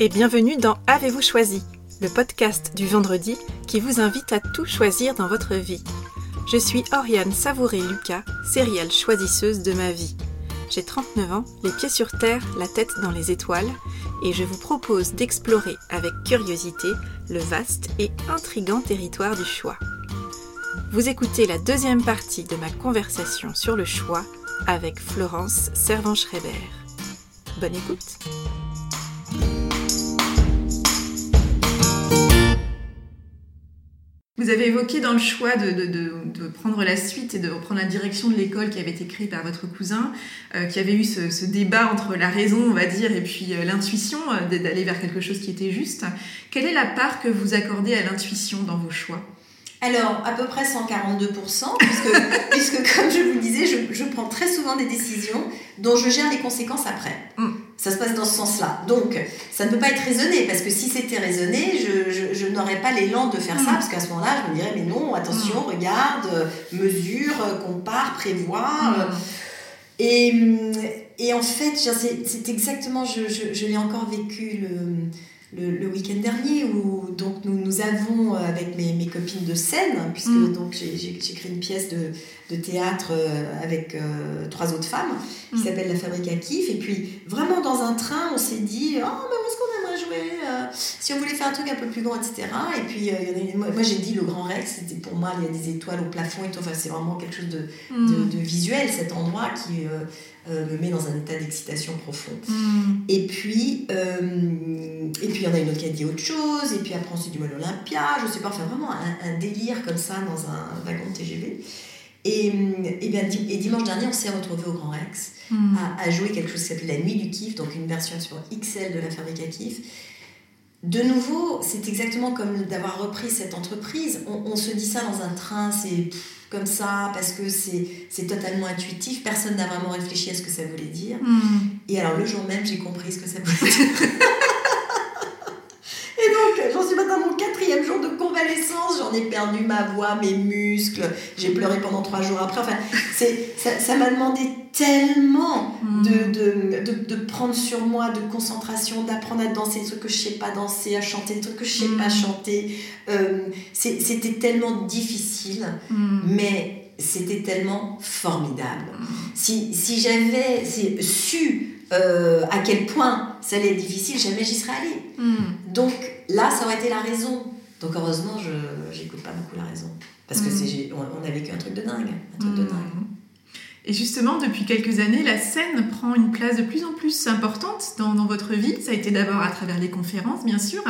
et bienvenue dans Avez-vous choisi, le podcast du vendredi qui vous invite à tout choisir dans votre vie. Je suis Oriane Savouré-Lucas, céréale choisisseuse de ma vie. J'ai 39 ans, les pieds sur terre, la tête dans les étoiles, et je vous propose d'explorer avec curiosité le vaste et intrigant territoire du choix. Vous écoutez la deuxième partie de ma conversation sur le choix avec Florence Servan-Schreiber. Bonne écoute! Vous avez évoqué dans le choix de, prendre la suite et de reprendre la direction de l'école qui avait été créée par votre cousin, euh, qui avait eu ce, débat entre la raison, on va dire, et puis euh, l'intuition, euh, d'aller vers quelque chose qui était juste. Quelle est la part que vous accordez à l'intuition dans vos choix? Alors, à peu près 142%, puisque, puisque comme je vous le disais, je, prends très souvent des décisions dont je gère les conséquences après. Mm. Ça se passe dans ce sens-là. Donc, ça ne peut pas être raisonné, parce que si c'était raisonné, je, je, n'aurais pas l'élan de faire ça, mm. parce qu'à ce moment-là, je me dirais, mais non, attention, mm. regarde, mesure, compare, prévoit. Et, et en fait, c'est exactement, je, je l'ai encore vécu le le, week-end dernier où donc nous, nous avons euh, avec mes, mes copines de scène puisque mm. donc j'ai créé une pièce de, de théâtre euh, avec euh, trois autres femmes qui mm. s'appelle La Fabrique à Kiff et puis vraiment dans un train on s'est dit oh mais où est-ce qu'on aimerait jouer si on voulait faire un truc un peu plus grand etc et puis moi, j'ai dit le Grand Rex c'était pour moi il y a des étoiles au plafond et tout enfin c'est vraiment quelque chose de, mm. de, visuel cet endroit qui euh, me met dans un état d'excitation profond. Hmm. Et puis, euh, et puis il y en a une autre qui a dit autre chose, et puis après on s'est dit, l'Olympia, je sais pas, enfin vraiment un, délire comme ça dans un wagon TGV. Et, et, bien, et dimanche dernier, on s'est retrouvé au Grand Rex hmm. à, jouer quelque chose qui s'appelle La Nuit du Kiff, donc une version sur XL de la fabrique à kiff. De nouveau, c'est exactement comme d'avoir repris cette entreprise. On, on, se dit ça dans un train, c'est comme ça parce que c'est totalement intuitif. Personne n'a vraiment réfléchi à ce que ça voulait dire. Hmm. Et alors le jour même, j'ai compris ce que ça voulait dire. Et donc, j'en suis maintenant à mon quatrième jour de convalescence. J'en ai perdu ma voix, mes muscles. J'ai pleuré pendant trois jours après. Enfin, ça m'a demandé tellement hmm. de, de, de, prendre sur moi, de concentration, d'apprendre à danser des trucs que je sais pas danser, à chanter des trucs que je sais pas hmm. chanter. Euh, c'était tellement difficile, hmm. mais c'était tellement formidable. Si, si j'avais su euh, à quel point ça allait être difficile, jamais j'y serais allée. Donc là, ça aurait été la raison. Donc heureusement, je n'écoute pas beaucoup la raison. Parce que c'est on, on a vécu un truc de dingue. Un truc de dingue. Et justement, depuis quelques années, la scène prend une place de plus en plus importante dans, dans votre vie. Ça a été d'abord à travers les conférences, bien sûr,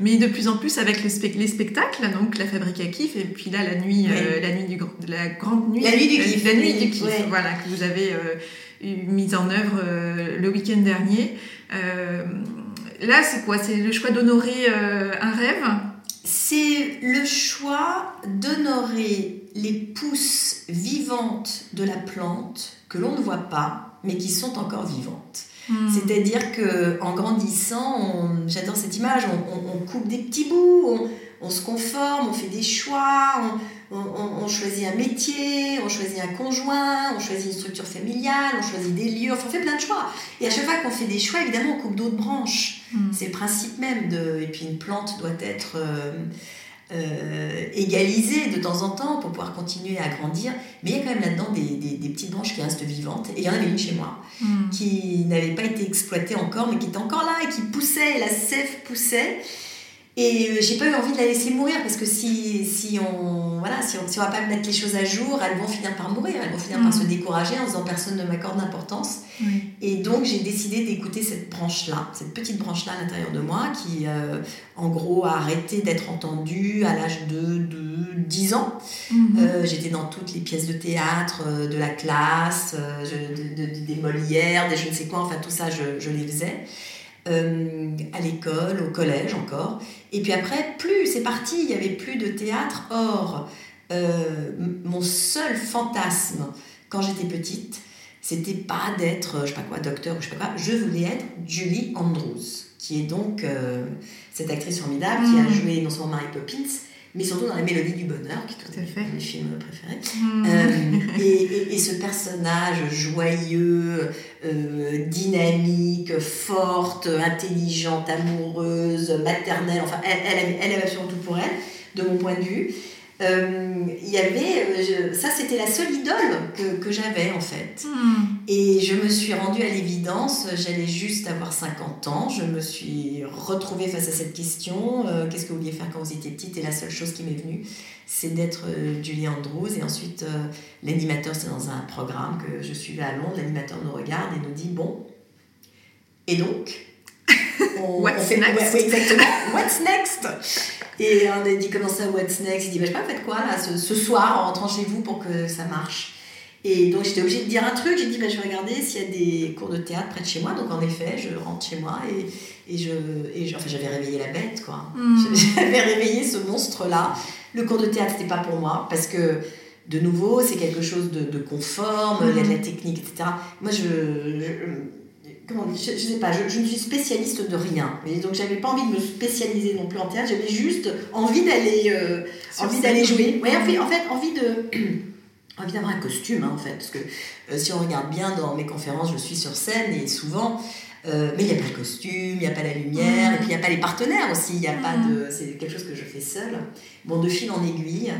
mais de plus en plus avec les spectacles, donc la Fabrique à Kiff, et puis là, la nuit, euh, la nuit du, la grande nuit. La nuit du kiff. La nuit du kiff, voilà, que vous avez euh, mise en œuvre euh, le week-end dernier. là, c'est quoi? C'est le choix d'honorer un rêve? C'est le choix d'honorer les pousses vivantes de la plante que l'on ne voit pas, mais qui sont encore vivantes. Hmm. C'est-à-dire que en grandissant, j'adore cette image, on, coupe des petits bouts, on, se conforme, on fait des choix, on, choisit un métier, on choisit un conjoint, on choisit une structure familiale, on choisit des lieux, enfin on fait plein de choix. Et à chaque fois qu'on fait des choix, évidemment, on coupe d'autres branches. Hmm. C'est le principe même de... Et puis une plante doit être... Euh, euh, égalisée de temps en temps pour pouvoir continuer à grandir. Mais il y a quand même là-dedans des, des, petites branches qui restent vivantes. Et il y en avait une chez moi hmm. qui n'avait pas été exploitée encore, mais qui était encore là et qui poussait, la sève poussait. Et euh, j'ai pas eu envie de la laisser mourir parce que si, si on voilà si on, si on va pas mettre les choses à jour, elles vont finir par mourir, elles vont finir par mm. se décourager en disant personne ne m'accorde d'importance. Et donc j'ai décidé d'écouter cette branche-là, cette petite branche-là à l'intérieur de moi qui euh, en gros a arrêté d'être entendue à l'âge de, de 10 ans. Mm-hmm. Euh, j'étais dans toutes les pièces de théâtre, de la classe, de, des Molières, des je ne sais quoi, enfin tout ça je, je les faisais. Euh, à l'école, au collège encore. Et puis après, plus c'est parti, il n'y avait plus de théâtre. Or, euh, mon seul fantasme quand j'étais petite, c'était pas d'être, je sais pas quoi, docteur ou je sais pas quoi, je voulais être Julie Andrews, qui est donc euh, cette actrice formidable qui a mmh. joué non seulement Mary Poppins, mais surtout dans La Mélodie du Bonheur, qui est Tout à fait. un de mes films préférés. Hmm. Euh, et, et- et ce personnage joyeux, euh, dynamique, forte, intelligente, amoureuse, maternelle, enfin, elle, elle, elle avait absolument tout pour elle, de mon point de vue. Euh, y avait, euh, je- ça c'était la seule idole que, que j'avais en fait. Hmm. Et je me suis rendue à l'évidence, j'allais juste avoir 50 ans, je me suis retrouvée face à cette question, euh, qu'est-ce que vous vouliez faire quand vous étiez petite? Et la seule chose qui m'est venue, c'est d'être euh, Julie Andrews. Et ensuite, l'animateur, c'est dans un programme que je suivais à Londres, l'animateur nous regarde et nous dit, bon, et donc? On, What's fait, next? Ouais, oui, exactement, what's next? Et on a dit, comment ça, what's next? Il dit, bah, je sais pas, faites quoi là, ce, ce soir en rentrant chez vous pour que ça marche et donc j'étais obligée de dire un truc, j'ai dit bah, je vais regarder s'il y a des cours de théâtre près de chez moi. Donc en effet, je rentre chez moi et, et je, et je- enfin, j'avais réveillé la bête quoi. Hmm. J'avais réveillé ce monstre-là. Le cours de théâtre, c'était pas pour moi parce que de nouveau, c'est quelque chose de, de conforme, il y a de la technique, etc. Moi, je, je- comment dire, je, je sais pas, je, je ne suis spécialiste de rien. Et donc j'avais pas envie de me spécialiser non plus en théâtre. J'avais juste envie d'aller euh, envie d'aller jouer. Ouais, en fait, en fait, envie de envie d'avoir un costume hein, en fait parce que euh, si on regarde bien dans mes conférences je suis sur scène et souvent euh, mais il n'y a pas le costume, il n'y a pas la lumière, Mhm. et puis il n'y a pas les partenaires aussi, il n'y a pas Mhm. de... C'est quelque chose que je fais seule. Bon, de fil en aiguille,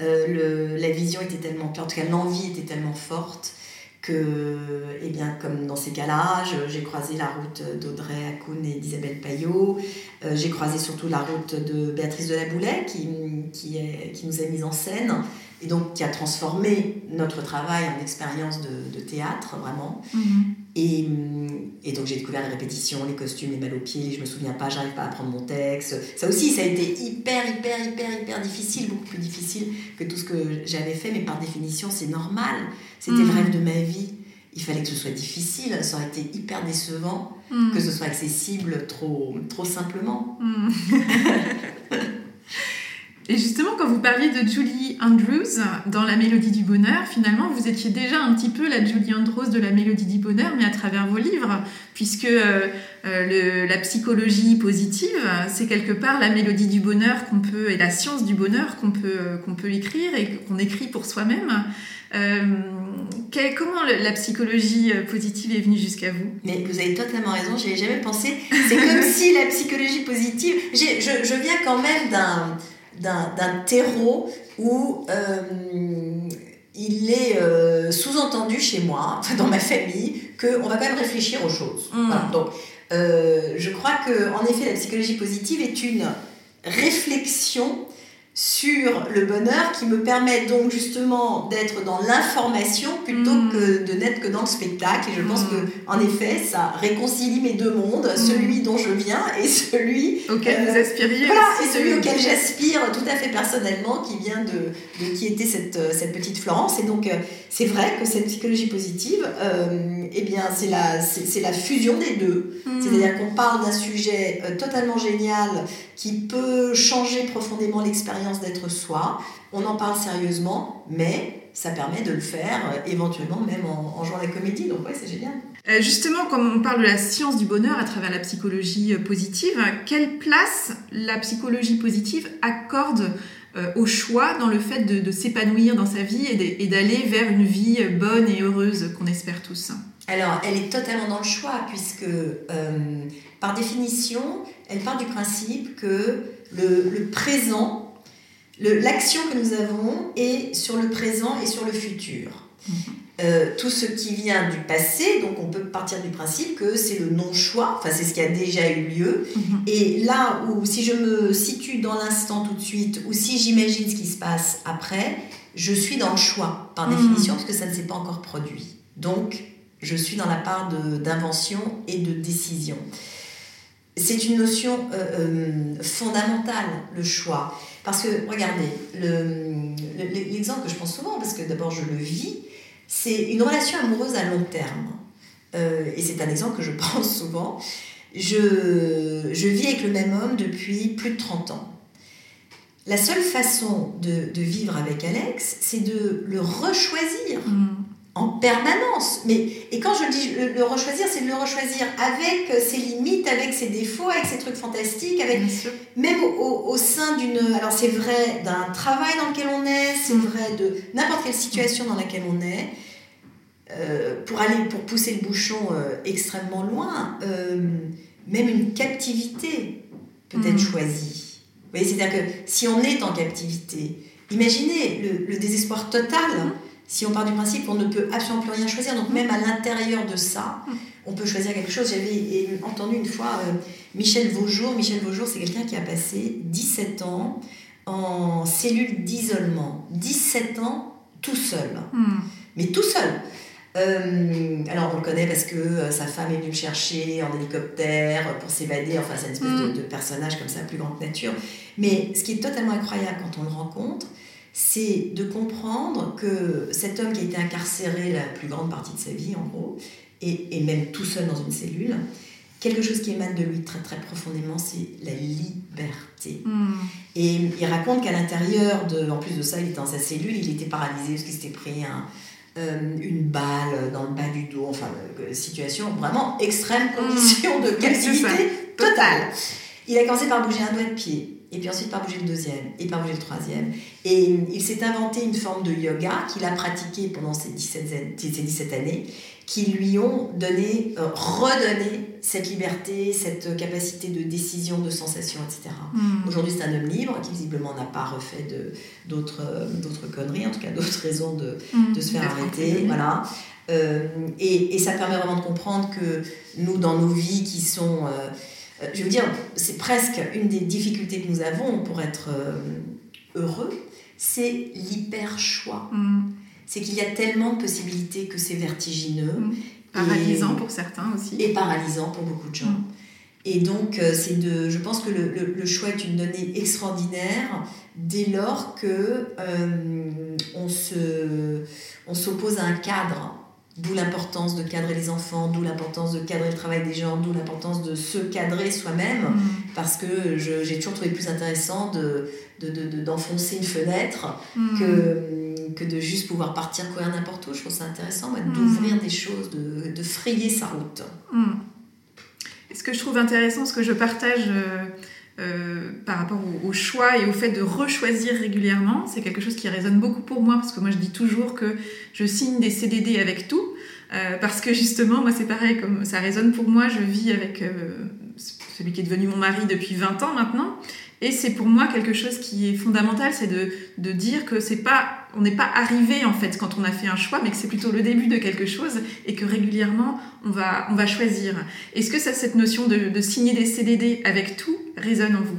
le- la vision était tellement claire, en tout cas l'envie était tellement forte que, eh bien, comme dans ces cas-là, j'ai croisé la route d'Audrey Hakoun et d'Isabelle Payot. Euh, j'ai croisé surtout la route de Béatrice de la qui, qui, qui nous a mis en scène et donc qui a transformé notre travail en expérience de, de théâtre, vraiment. Mhm. Et, hum, et donc j'ai découvert les répétitions, les costumes, les balles aux pieds, je me souviens pas, j'arrive pas à prendre mon texte. Ça aussi, ça a été hyper, hyper, hyper, hyper difficile, beaucoup plus difficile que tout ce que j'avais fait, mais par définition, c'est normal. C'était le Mhm. rêve de ma vie. Il fallait que ce soit difficile, ça aurait été hyper décevant Hmm. que ce soit accessible trop, trop simplement. Et justement, quand vous parliez de Julie Andrews dans La Mélodie du Bonheur, finalement, vous étiez déjà un petit peu la Julie Andrews de La Mélodie du Bonheur, mais à travers vos livres, puisque euh, euh, le- la psychologie positive, c'est quelque part la mélodie du bonheur qu'on peut, et la science du bonheur qu'on peut, euh, qu'on peut écrire et qu'on écrit pour soi-même. Euh, quel- comment le- la psychologie positive est venue jusqu'à vous? Mais vous avez totalement raison, j'y avais jamais pensé. C'est comme si la psychologie positive. je viens quand même d'un, d'un, terreau où euh, il est euh, sous-entendu chez moi, dans ma famille, qu'on va quand même réfléchir aux choses. Mm. Voilà. Donc, euh, je crois que en effet, la psychologie positive est une réflexion sur le bonheur qui me permet donc justement d'être dans l'information plutôt Mm. que de n'être que dans le spectacle. Et je pense Mm. que en effet, ça réconcilie mes deux mondes, Mm. celui dont je viens et celui Auquel Euh, vous aspiriez voilà, et celui auquel j'aspire tout à fait personnellement, qui vient de, de qui était cette, euh, cette petite Florence. Et donc, euh, c'est vrai que cette psychologie positive, euh, eh bien, c'est la, c'est, la fusion des deux. Hmm. C'est-à-dire qu'on parle d'un sujet euh, totalement génial qui peut changer profondément l'expérience d'être soi. On en parle sérieusement, mais ça permet de le faire euh, éventuellement même en, en jouant la comédie. Donc, ouais, c'est génial. Euh, justement, comme on parle de la science du bonheur à travers la psychologie euh, positive, quelle place la psychologie positive accorde euh, au choix dans le fait de, de s'épanouir dans sa vie et d'aller vers une vie bonne et heureuse qu'on espère tous? Alors, elle est totalement dans le choix, puisque euh, par définition, elle part du principe que le, le présent, l'action que nous avons est sur le présent et sur le futur. Euh, tout ce qui vient du passé, donc on peut partir du principe que c'est le non-choix, enfin c'est ce qui a déjà eu lieu, et là où si je me situe dans l'instant tout de suite, ou si j'imagine ce qui se passe après, je suis dans le choix, par Mhm. définition, parce que ça ne s'est pas encore produit. Donc, je suis dans la part d'invention et de décision. C'est une notion euh, euh, fondamentale, le choix. Parce que, regardez, le- le- l'exemple que je prends souvent, parce que d'abord je le vis, c'est une relation amoureuse à long terme. Euh, et c'est un exemple que je prends souvent. Je, je vis avec le même homme depuis plus de 30 ans. La seule façon de, de vivre avec Alex, c'est de le rechoisir Hmm. En permanence. Mais, et quand je dis le, rechoisir, c'est de le rechoisir avec ses limites, avec ses défauts, avec ses trucs fantastiques, avec même au, sein d'une. Alors c'est vrai d'un travail dans lequel on est, c'est vrai de n'importe quelle situation dans laquelle on est. Euh, pour aller pour pousser le bouchon euh, extrêmement loin, euh, même une captivité peut être mm. choisie. C'est-à-dire que si on est en captivité, imaginez le, le désespoir total. Mm si on part du principe qu'on ne peut absolument plus rien choisir, donc même à l'intérieur de ça, on peut choisir quelque chose. J'avais entendu une fois euh, Michel Vaujour. Michel Vaujour, c'est quelqu'un qui a passé 17 ans en cellule d'isolement. 17 ans tout seul. Hmm. Mais tout seul. Euh, alors on le connaît parce que euh, sa femme est venue le chercher en hélicoptère pour s'évader, enfin c'est une espèce de, de, personnage comme ça, plus grande nature. Mais ce qui est totalement incroyable quand on le rencontre, c'est de comprendre que cet homme qui a été incarcéré la plus grande partie de sa vie, en gros, et, même tout seul dans une cellule, quelque chose qui émane de lui très très profondément, c'est la liberté. Hmm. Et il raconte qu'à l'intérieur de, en plus de ça, il était dans sa cellule, il était paralysé parce qu'il s'était pris euh, une balle dans le bas du dos, enfin, euh, situation vraiment extrême, hmm. condition de captivité totale. Il a commencé par bouger un doigt de pied et puis ensuite par bouger le deuxième, et par bouger le troisième. Et il s'est inventé une forme de yoga qu'il a pratiqué pendant ces 17, ces 17 années, qui lui ont donné, euh, redonné cette liberté, cette capacité de décision, de sensation, etc. Hmm. Aujourd'hui, c'est un homme libre qui visiblement n'a pas refait d'autres d'autres conneries, en tout cas d'autres raisons de, hmm. de se faire arrêter. Voilà. Euh, et, et, ça permet vraiment de comprendre que nous, dans nos vies qui sont... Euh, je veux dire, c'est presque une des difficultés que nous avons pour être euh, heureux, c'est l'hyper-choix. Mm. C'est qu'il y a tellement de possibilités que c'est vertigineux. Mm. Paralysant pour certains aussi. Et paralysant pour beaucoup de gens. Mm. Et donc, euh, c'est de, je pense que le, le, choix est une donnée extraordinaire dès lors que on se, on s'oppose à un cadre D'où l'importance de cadrer les enfants, d'où l'importance de cadrer le travail des gens, d'où l'importance de se cadrer soi-même, mm. parce que j'ai toujours trouvé plus intéressant d'enfoncer de, de, une fenêtre mm. que, que de juste pouvoir partir courir n'importe où. Je trouve ça intéressant mm. d'ouvrir des choses, de, frayer sa route. Ce que je trouve intéressant, ce que je partage... Euh, euh, par rapport au, choix et au fait de rechoisir régulièrement. C'est quelque chose qui résonne beaucoup pour moi parce que moi je dis toujours que je signe des CDD avec tout euh, parce que justement, moi c'est pareil, comme ça résonne pour moi, je vis avec euh, celui qui est devenu mon mari depuis 20 ans maintenant et c'est pour moi quelque chose qui est fondamental, c'est de, de, dire que c'est pas, on n'est pas arrivé en fait quand on a fait un choix, mais que c'est plutôt le début de quelque chose et que régulièrement on va, on va choisir. Est-ce que ça, cette notion de, de signer des CDD avec tout résonne en vous?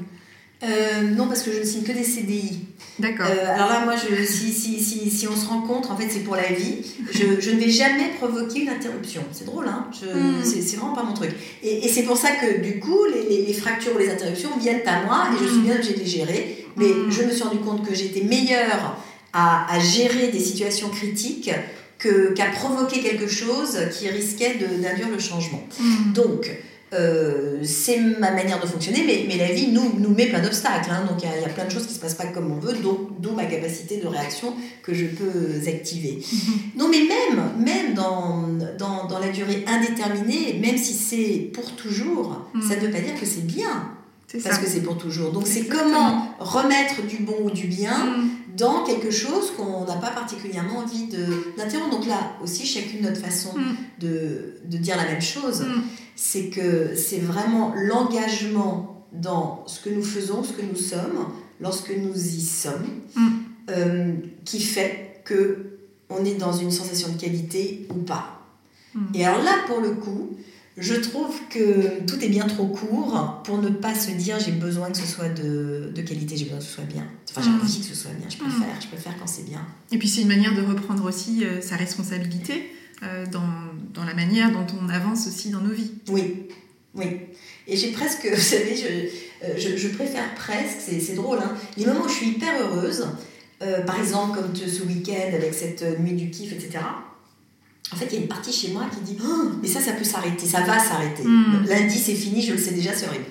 Euh, non, parce que je ne signe que des CDI. D'accord. Euh, alors là, moi, je, si, si, si, si, on se rencontre, en fait, c'est pour la vie. Je, je, ne vais jamais provoquer une interruption. C'est drôle, hein? Hmm. C'est vraiment pas mon truc. Et, et c'est pour ça que, du coup, les, les, fractures ou les interruptions viennent à moi et je suis hmm. bien obligée de les gérer. Mais hmm. je me suis rendu compte que j'étais meilleure à, à, gérer des situations critiques qu'à provoquer quelque chose qui risquait d'induire le changement. Donc, euh, c'est ma manière de fonctionner, mais, mais, la vie nous, nous met plein d'obstacles. Hein. donc il y, a plein de choses qui ne se passent pas comme on veut, d'où ma capacité de réaction que je peux activer. non, mais même, même dans, dans, dans, la durée indéterminée, même si c'est pour toujours, mm. ça ne veut pas dire que c'est bien. Parce que c'est pour toujours. Donc c'est comment remettre du bon ou du bien mm. Dans quelque chose qu'on n'a pas particulièrement envie d'interrompre. Donc là aussi, chacune notre façon mm. de, de, dire la même chose c'est que c'est vraiment l'engagement dans ce que nous faisons, ce que nous sommes, lorsque nous y sommes, mm. euh, qui fait que on est dans une sensation de qualité ou pas. Mm. Et alors là, pour le coup, je trouve que tout est bien trop court pour ne pas se dire j'ai besoin que ce soit de, de qualité, j'ai besoin que ce soit bien. Enfin, j'ai mm. envie que ce soit bien, je préfère, je préfère quand c'est bien. Et puis c'est une manière de reprendre aussi euh, sa responsabilité euh, dans, dans, la manière dont on avance aussi dans nos vies. Oui, oui. Et j'ai presque, vous savez, je, euh, je, je préfère presque, c'est drôle, hein, les moments où je suis hyper heureuse, par exemple comme ce week-end avec cette nuit du kiff, etc. En fait, il y a une partie chez moi qui dit oh, Mais ça, ça peut s'arrêter, ça va s'arrêter. Hmm. Lundi, c'est fini, je le sais déjà, c'est horrible.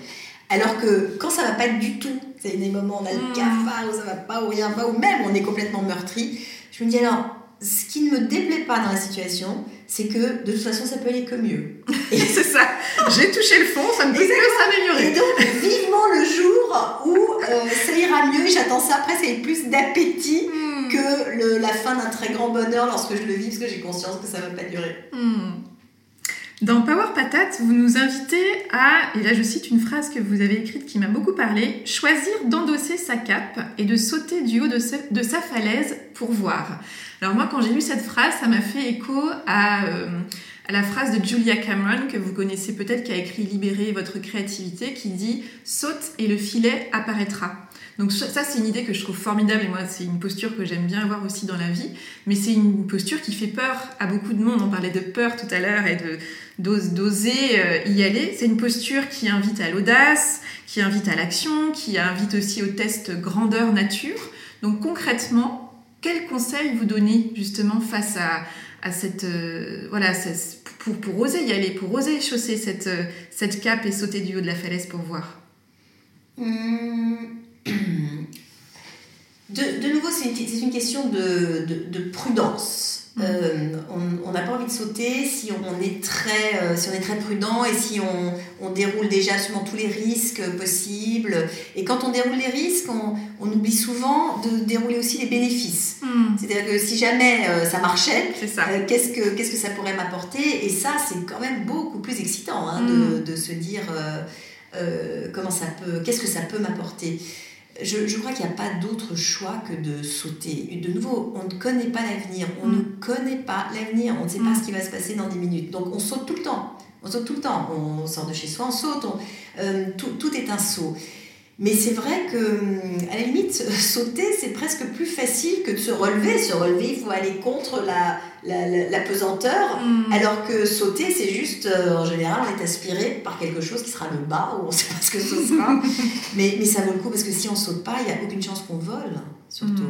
Alors que quand ça va pas du tout, c'est des moments où on a le hmm. cafard, où ça va pas, où rien va, ou même on est complètement meurtri, je me dis alors, ce qui ne me déplaît pas dans la situation, c'est que de toute façon, ça peut aller que mieux. c'est ça. J'ai touché le fond, ça ne peut que s'améliorer. Et donc, vivement le jour où euh, ça ira mieux. J'attends ça presque avec plus d'appétit hmm. La fin d'un très grand bonheur lorsque je le vis, parce que j'ai conscience que ça ne va pas durer. Hmm. Dans Power Patate, vous nous invitez à, et là je cite une phrase que vous avez écrite qui m'a beaucoup parlé, choisir d'endosser sa cape et de sauter du haut de, sa falaise pour voir. Alors moi quand j'ai lu cette phrase, ça m'a fait écho à, euh, à, la phrase de Julia Cameron que vous connaissez peut-être qui a écrit Libérer votre créativité qui dit saute et le filet apparaîtra. Donc ça, c'est une idée que je trouve formidable et moi, c'est une posture que j'aime bien avoir aussi dans la vie. Mais c'est une posture qui fait peur à beaucoup de monde. On parlait de peur tout à l'heure et de d'oser euh, y aller. C'est une posture qui invite à l'audace, qui invite à l'action, qui invite aussi au test grandeur nature. Donc concrètement, quels conseils vous donnez justement face à, à cette euh, voilà pour, pour oser y aller, pour oser chausser cette, euh, cette cape et sauter du haut de la falaise pour voir? Mmh. de, de, nouveau, c'est une, une, question de, de, de prudence. Mm. Euh, on n'a pas envie de sauter si on est très, euh, si on est très prudent et si on, on, déroule déjà absolument tous les risques possibles. Et quand on déroule les risques, on, on oublie souvent de dérouler aussi les bénéfices. Mm. C'est-à-dire que si jamais euh, ça marchait, qu'est-ce que qu'est-ce que ça pourrait m'apporter? Et ça, c'est quand même beaucoup plus excitant hein, de, mm. de, se dire comment ça peut, qu'est-ce que ça peut m'apporter? Je, je, crois qu'il n'y a pas d'autre choix que de sauter. De nouveau, on ne connaît pas l'avenir, on ne mm. connaît pas l'avenir, on ne sait pas mm. ce qui va se passer dans 10 minutes. Donc on saute tout le temps, on saute tout le temps, on sort de chez soi, on saute, euh, tout, tout, est un saut. Mais c'est vrai que, hum, à la limite, sauter, c'est presque plus facile que de se relever. Se relever, il faut aller contre la, la, la, pesanteur. Hmm. Alors que sauter, c'est juste, euh, en général, on est aspiré par quelque chose qui sera le bas, ou on ne sait pas ce que ce sera. mais, mais ça vaut le coup, parce que si on saute pas, il n'y a aucune chance qu'on vole, surtout.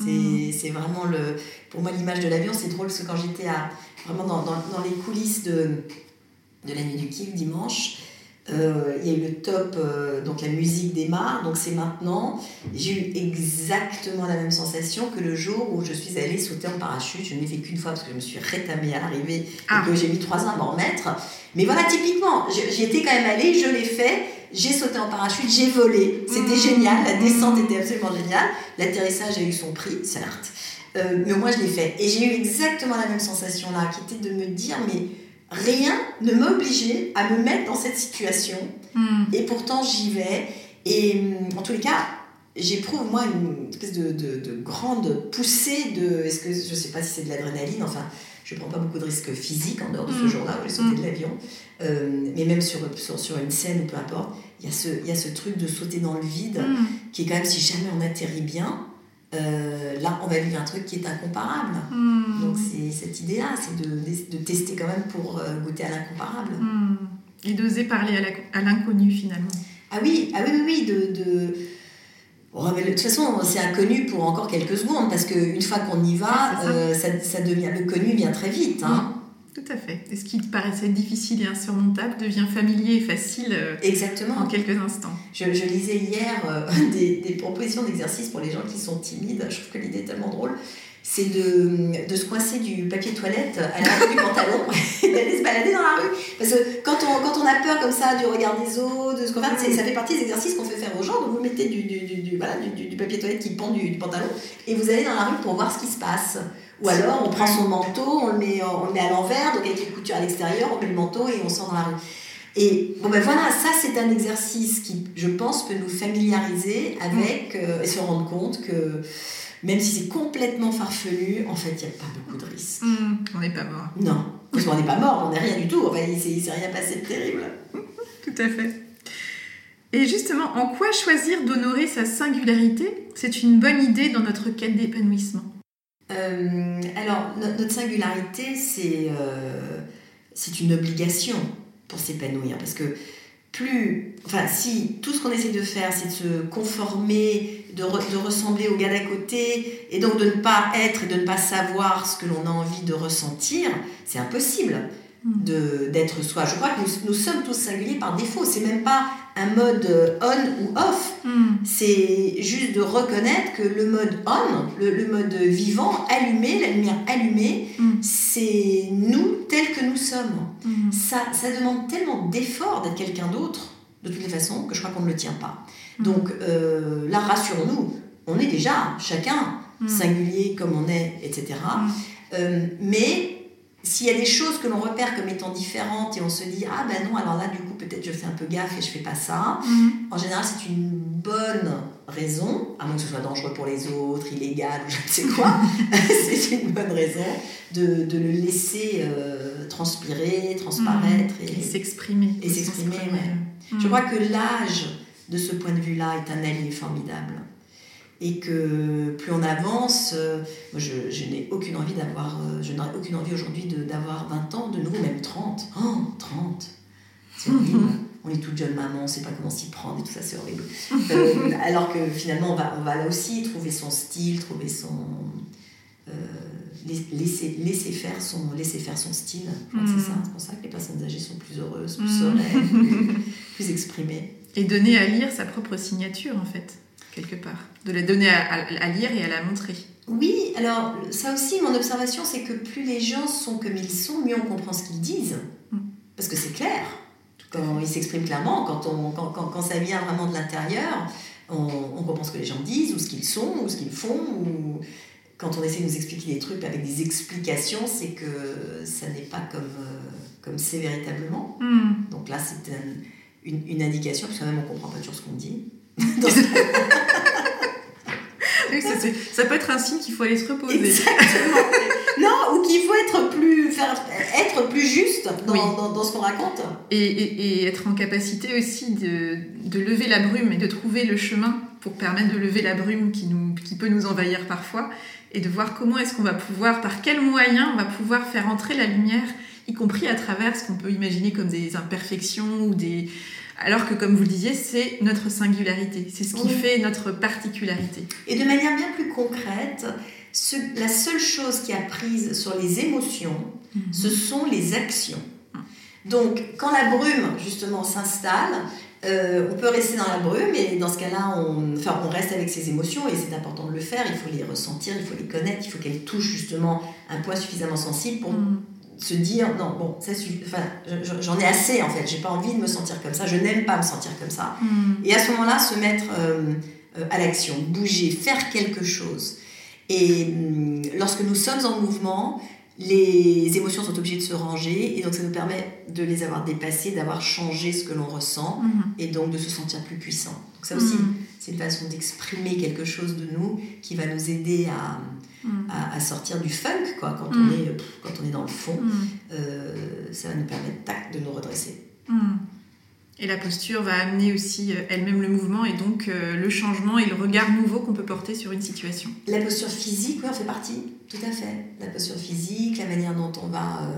Hmm. C'est vraiment le. Pour moi, l'image de l'avion, c'est drôle, parce que quand j'étais vraiment dans, dans, dans, les coulisses de, de la nuit du kiff dimanche, euh, il y a eu le top, euh, donc la musique démarre, donc c'est maintenant. J'ai eu exactement la même sensation que le jour où je suis allée sauter en parachute. Je ne l'ai fait qu'une fois parce que je me suis rétamée à l'arrivée et ah. que j'ai mis trois ans à m'en remettre. Mais voilà, typiquement, j'y étais quand même allée, je l'ai fait, j'ai sauté en parachute, j'ai volé. C'était mmh. génial, la descente était absolument géniale. L'atterrissage a eu son prix, certes. Euh, mais moi, je l'ai fait. Et j'ai eu exactement la même sensation là, qui était de me dire, mais rien ne m'obligeait à me mettre dans cette situation. Hmm. Et pourtant, j'y vais. Et en tous les cas, j'éprouve, moi, une espèce de, de, grande poussée de. Est-ce que je sais pas si c'est de l'adrénaline, enfin. Je ne prends pas beaucoup de risques physiques en dehors de ce hmm. jour-là où j'ai sauté de hmm. l'avion. Euh, mais même sur, sur, sur, une scène, peu importe, il y, a ce, y a ce truc de sauter dans le vide qui est quand même, si jamais on atterrit bien, euh, là, on va vivre un truc qui est incomparable. Hmm. Donc, c'est cette idée-là, c'est de, de, tester quand même pour euh, goûter à l'incomparable. Hmm. Et d'oser parler à l'inconnu, finalement. Ah oui, ah oui, oui, oui de... de... de toute façon, c'est inconnu pour encore quelques secondes, parce qu'une fois qu'on y va, ça. Euh, ça. Ça, devient, le connu vient très vite. Hein. Tout à fait. Et ce qui paraissait difficile et insurmontable devient familier et facile euh, Exactement. en quelques instants. Je, je lisais hier euh, des, des, propositions d'exercice pour les gens qui sont timides. Je trouve que l'idée est tellement drôle. C'est de, de, se coincer du papier toilette à l'arrière du pantalon et d'aller se balader dans la rue. Parce que quand on, quand on a peur comme ça du regard des autres, de ce qu'on fait, ça fait partie des exercices qu'on fait faire aux gens. Donc vous mettez du, du, du, voilà, du, papier toilette qui pend du, pantalon et vous allez dans la rue pour voir ce qui se passe. Ou alors on prend son manteau, on le met, on le met à l'envers, donc avec les coutures à l'extérieur, on met le manteau et on sort dans la rue. Et bon ben voilà, ça c'est un exercice qui, je pense, peut nous familiariser avec euh, et se rendre compte que même si c'est complètement farfelu, en fait, il n'y a pas beaucoup de risques. Mmh, on n'est pas mort. Non, parce qu'on n'est pas mort, on n'est rien du tout. Enfin, il ne s'est rien passé de terrible. tout à fait. Et justement, en quoi choisir d'honorer sa singularité C'est une bonne idée dans notre quête d'épanouissement? Euh, alors, notre singularité, c'est euh, c'est une obligation pour s'épanouir. Parce que plus. Enfin, si tout ce qu'on essaie de faire, c'est de se conformer, de, de, ressembler au gars d'à côté, et donc de ne pas être et de ne pas savoir ce que l'on a envie de ressentir, c'est impossible. mm. de d'être soi. Je crois que nous, nous, sommes tous singuliers par défaut. C'est même pas un mode euh, on ou off. Mm. C'est juste de reconnaître que le mode on, le, mode vivant, allumé, la lumière allumée, mm. c'est nous tels que nous sommes. Ça, ça demande tellement d'efforts d'être quelqu'un d'autre, de toutes les façons, que je crois qu'on ne le tient pas. Donc euh, là, rassurons-nous, on est déjà chacun singulier comme on est, etc. Euh, mais s'il y a des choses que l'on repère comme étant différentes et on se dit ah ben non alors là du coup peut-être je fais un peu gaffe et je fais pas ça mhm. en général c'est une bonne raison à moins que ce soit dangereux pour les autres illégal ou je ne sais quoi c'est une bonne raison de, de le laisser euh, transpirer transparaître et, s'exprimer et s'exprimer ouais. je crois que l'âge de ce point de vue là est un allié formidable et que plus on avance, euh, je, n'ai aucune envie d'avoir, euh, je n'aurais aucune envie aujourd'hui d'avoir 20 ans, de nouveau même 30. Oh, 30 C'est horrible. on est toute jeune maman, on ne sait pas comment s'y prendre et tout ça, c'est horrible. Euh, alors que finalement, on va, on va là aussi trouver son style, trouver son. laisser, laisser, faire son, laisser faire son style. c'est mm. ça. C'est pour ça que les personnes âgées sont plus heureuses, plus mm. sereines, plus, plus exprimées. Et donner à lire sa propre signature, en fait quelque part, de la donner à, lire et à la montrer. Oui, alors ça aussi, mon observation, c'est que plus les gens sont comme ils sont, mieux on comprend ce qu'ils disent. Mm. Parce que c'est clair. Quand ils s'expriment clairement, quand, on, quand, quand, ça vient vraiment de l'intérieur, on, on, comprend ce que les gens disent, ou ce qu'ils sont, ou ce qu'ils font. Ou... Quand on essaie de nous expliquer des trucs avec des explications, c'est que ça n'est pas comme euh, comme c'est véritablement. Mm. Donc là, c'est une, une, indication, parce que même on comprend pas toujours ce qu'on dit. ça, peut être un signe qu'il faut aller se reposer. Exactement. non, ou qu'il faut être plus, faire, être plus juste dans, dans, ce qu'on raconte. Et, et, être en capacité aussi de, de, lever la brume et de trouver le chemin pour permettre de lever la brume qui, nous, qui peut nous envahir parfois et de voir comment est-ce qu'on va pouvoir, par quels moyens on va pouvoir faire entrer la lumière, y compris à travers ce qu'on peut imaginer comme des imperfections ou des, alors que, comme vous le disiez, c'est notre singularité, c'est ce qui fait notre particularité. Et de manière bien plus concrète, la seule chose qui a prise sur les émotions, mhm. ce sont les actions. Donc, quand la brume, justement, s'installe, euh, on peut rester dans la brume et dans ce cas-là, on, enfin, on reste avec ses émotions et c'est important de le faire. Il faut les ressentir, il faut les connaître, il faut qu'elles touchent justement un point suffisamment sensible pour mhm se dire non bon ça suffit enfin j'en ai assez en fait. J'ai pas envie de me sentir comme ça. Je n'aime pas me sentir comme ça. Hmm. et à ce moment-là se mettre euh, euh, à l'action bouger faire quelque chose. Et hum, lorsque nous sommes en mouvement les émotions sont obligées de se ranger et donc ça nous permet de les avoir dépassées d'avoir changé ce que l'on ressent hmm. et donc de se sentir plus puissant donc ça aussi hmm. c'est une façon d'exprimer quelque chose de nous qui va nous aider à Mm. à, sortir du funk, quoi, quand, on, est, quand on est dans le fond. Euh, ça va nous permettre tac, de nous redresser. Et la posture va amener aussi euh, elle-même le mouvement et donc euh, le changement et le regard nouveau qu'on peut porter sur une situation. La posture physique, oui, en fait partie, tout à fait. La posture physique, la manière dont on va,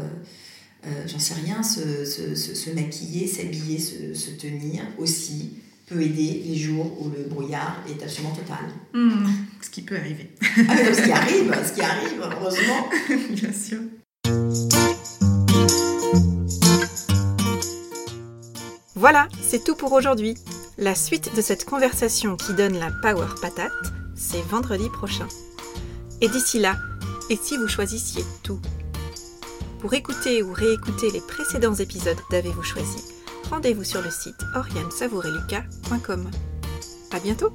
j'en sais rien, se, se, se maquiller, s'habiller, se, tenir aussi peut aider les jours où le brouillard est absolument total. Hmm, ce qui peut arriver. Ah, mais ce qui arrive, ce qui arrive, heureusement. Bien sûr. Voilà, c'est tout pour aujourd'hui. La suite de cette conversation qui donne la power patate, c'est vendredi prochain. Et d'ici là, et si vous choisissiez tout? Pour écouter ou réécouter les précédents épisodes d'Avez-vous choisi rendez-vous sur le site oriane A bientôt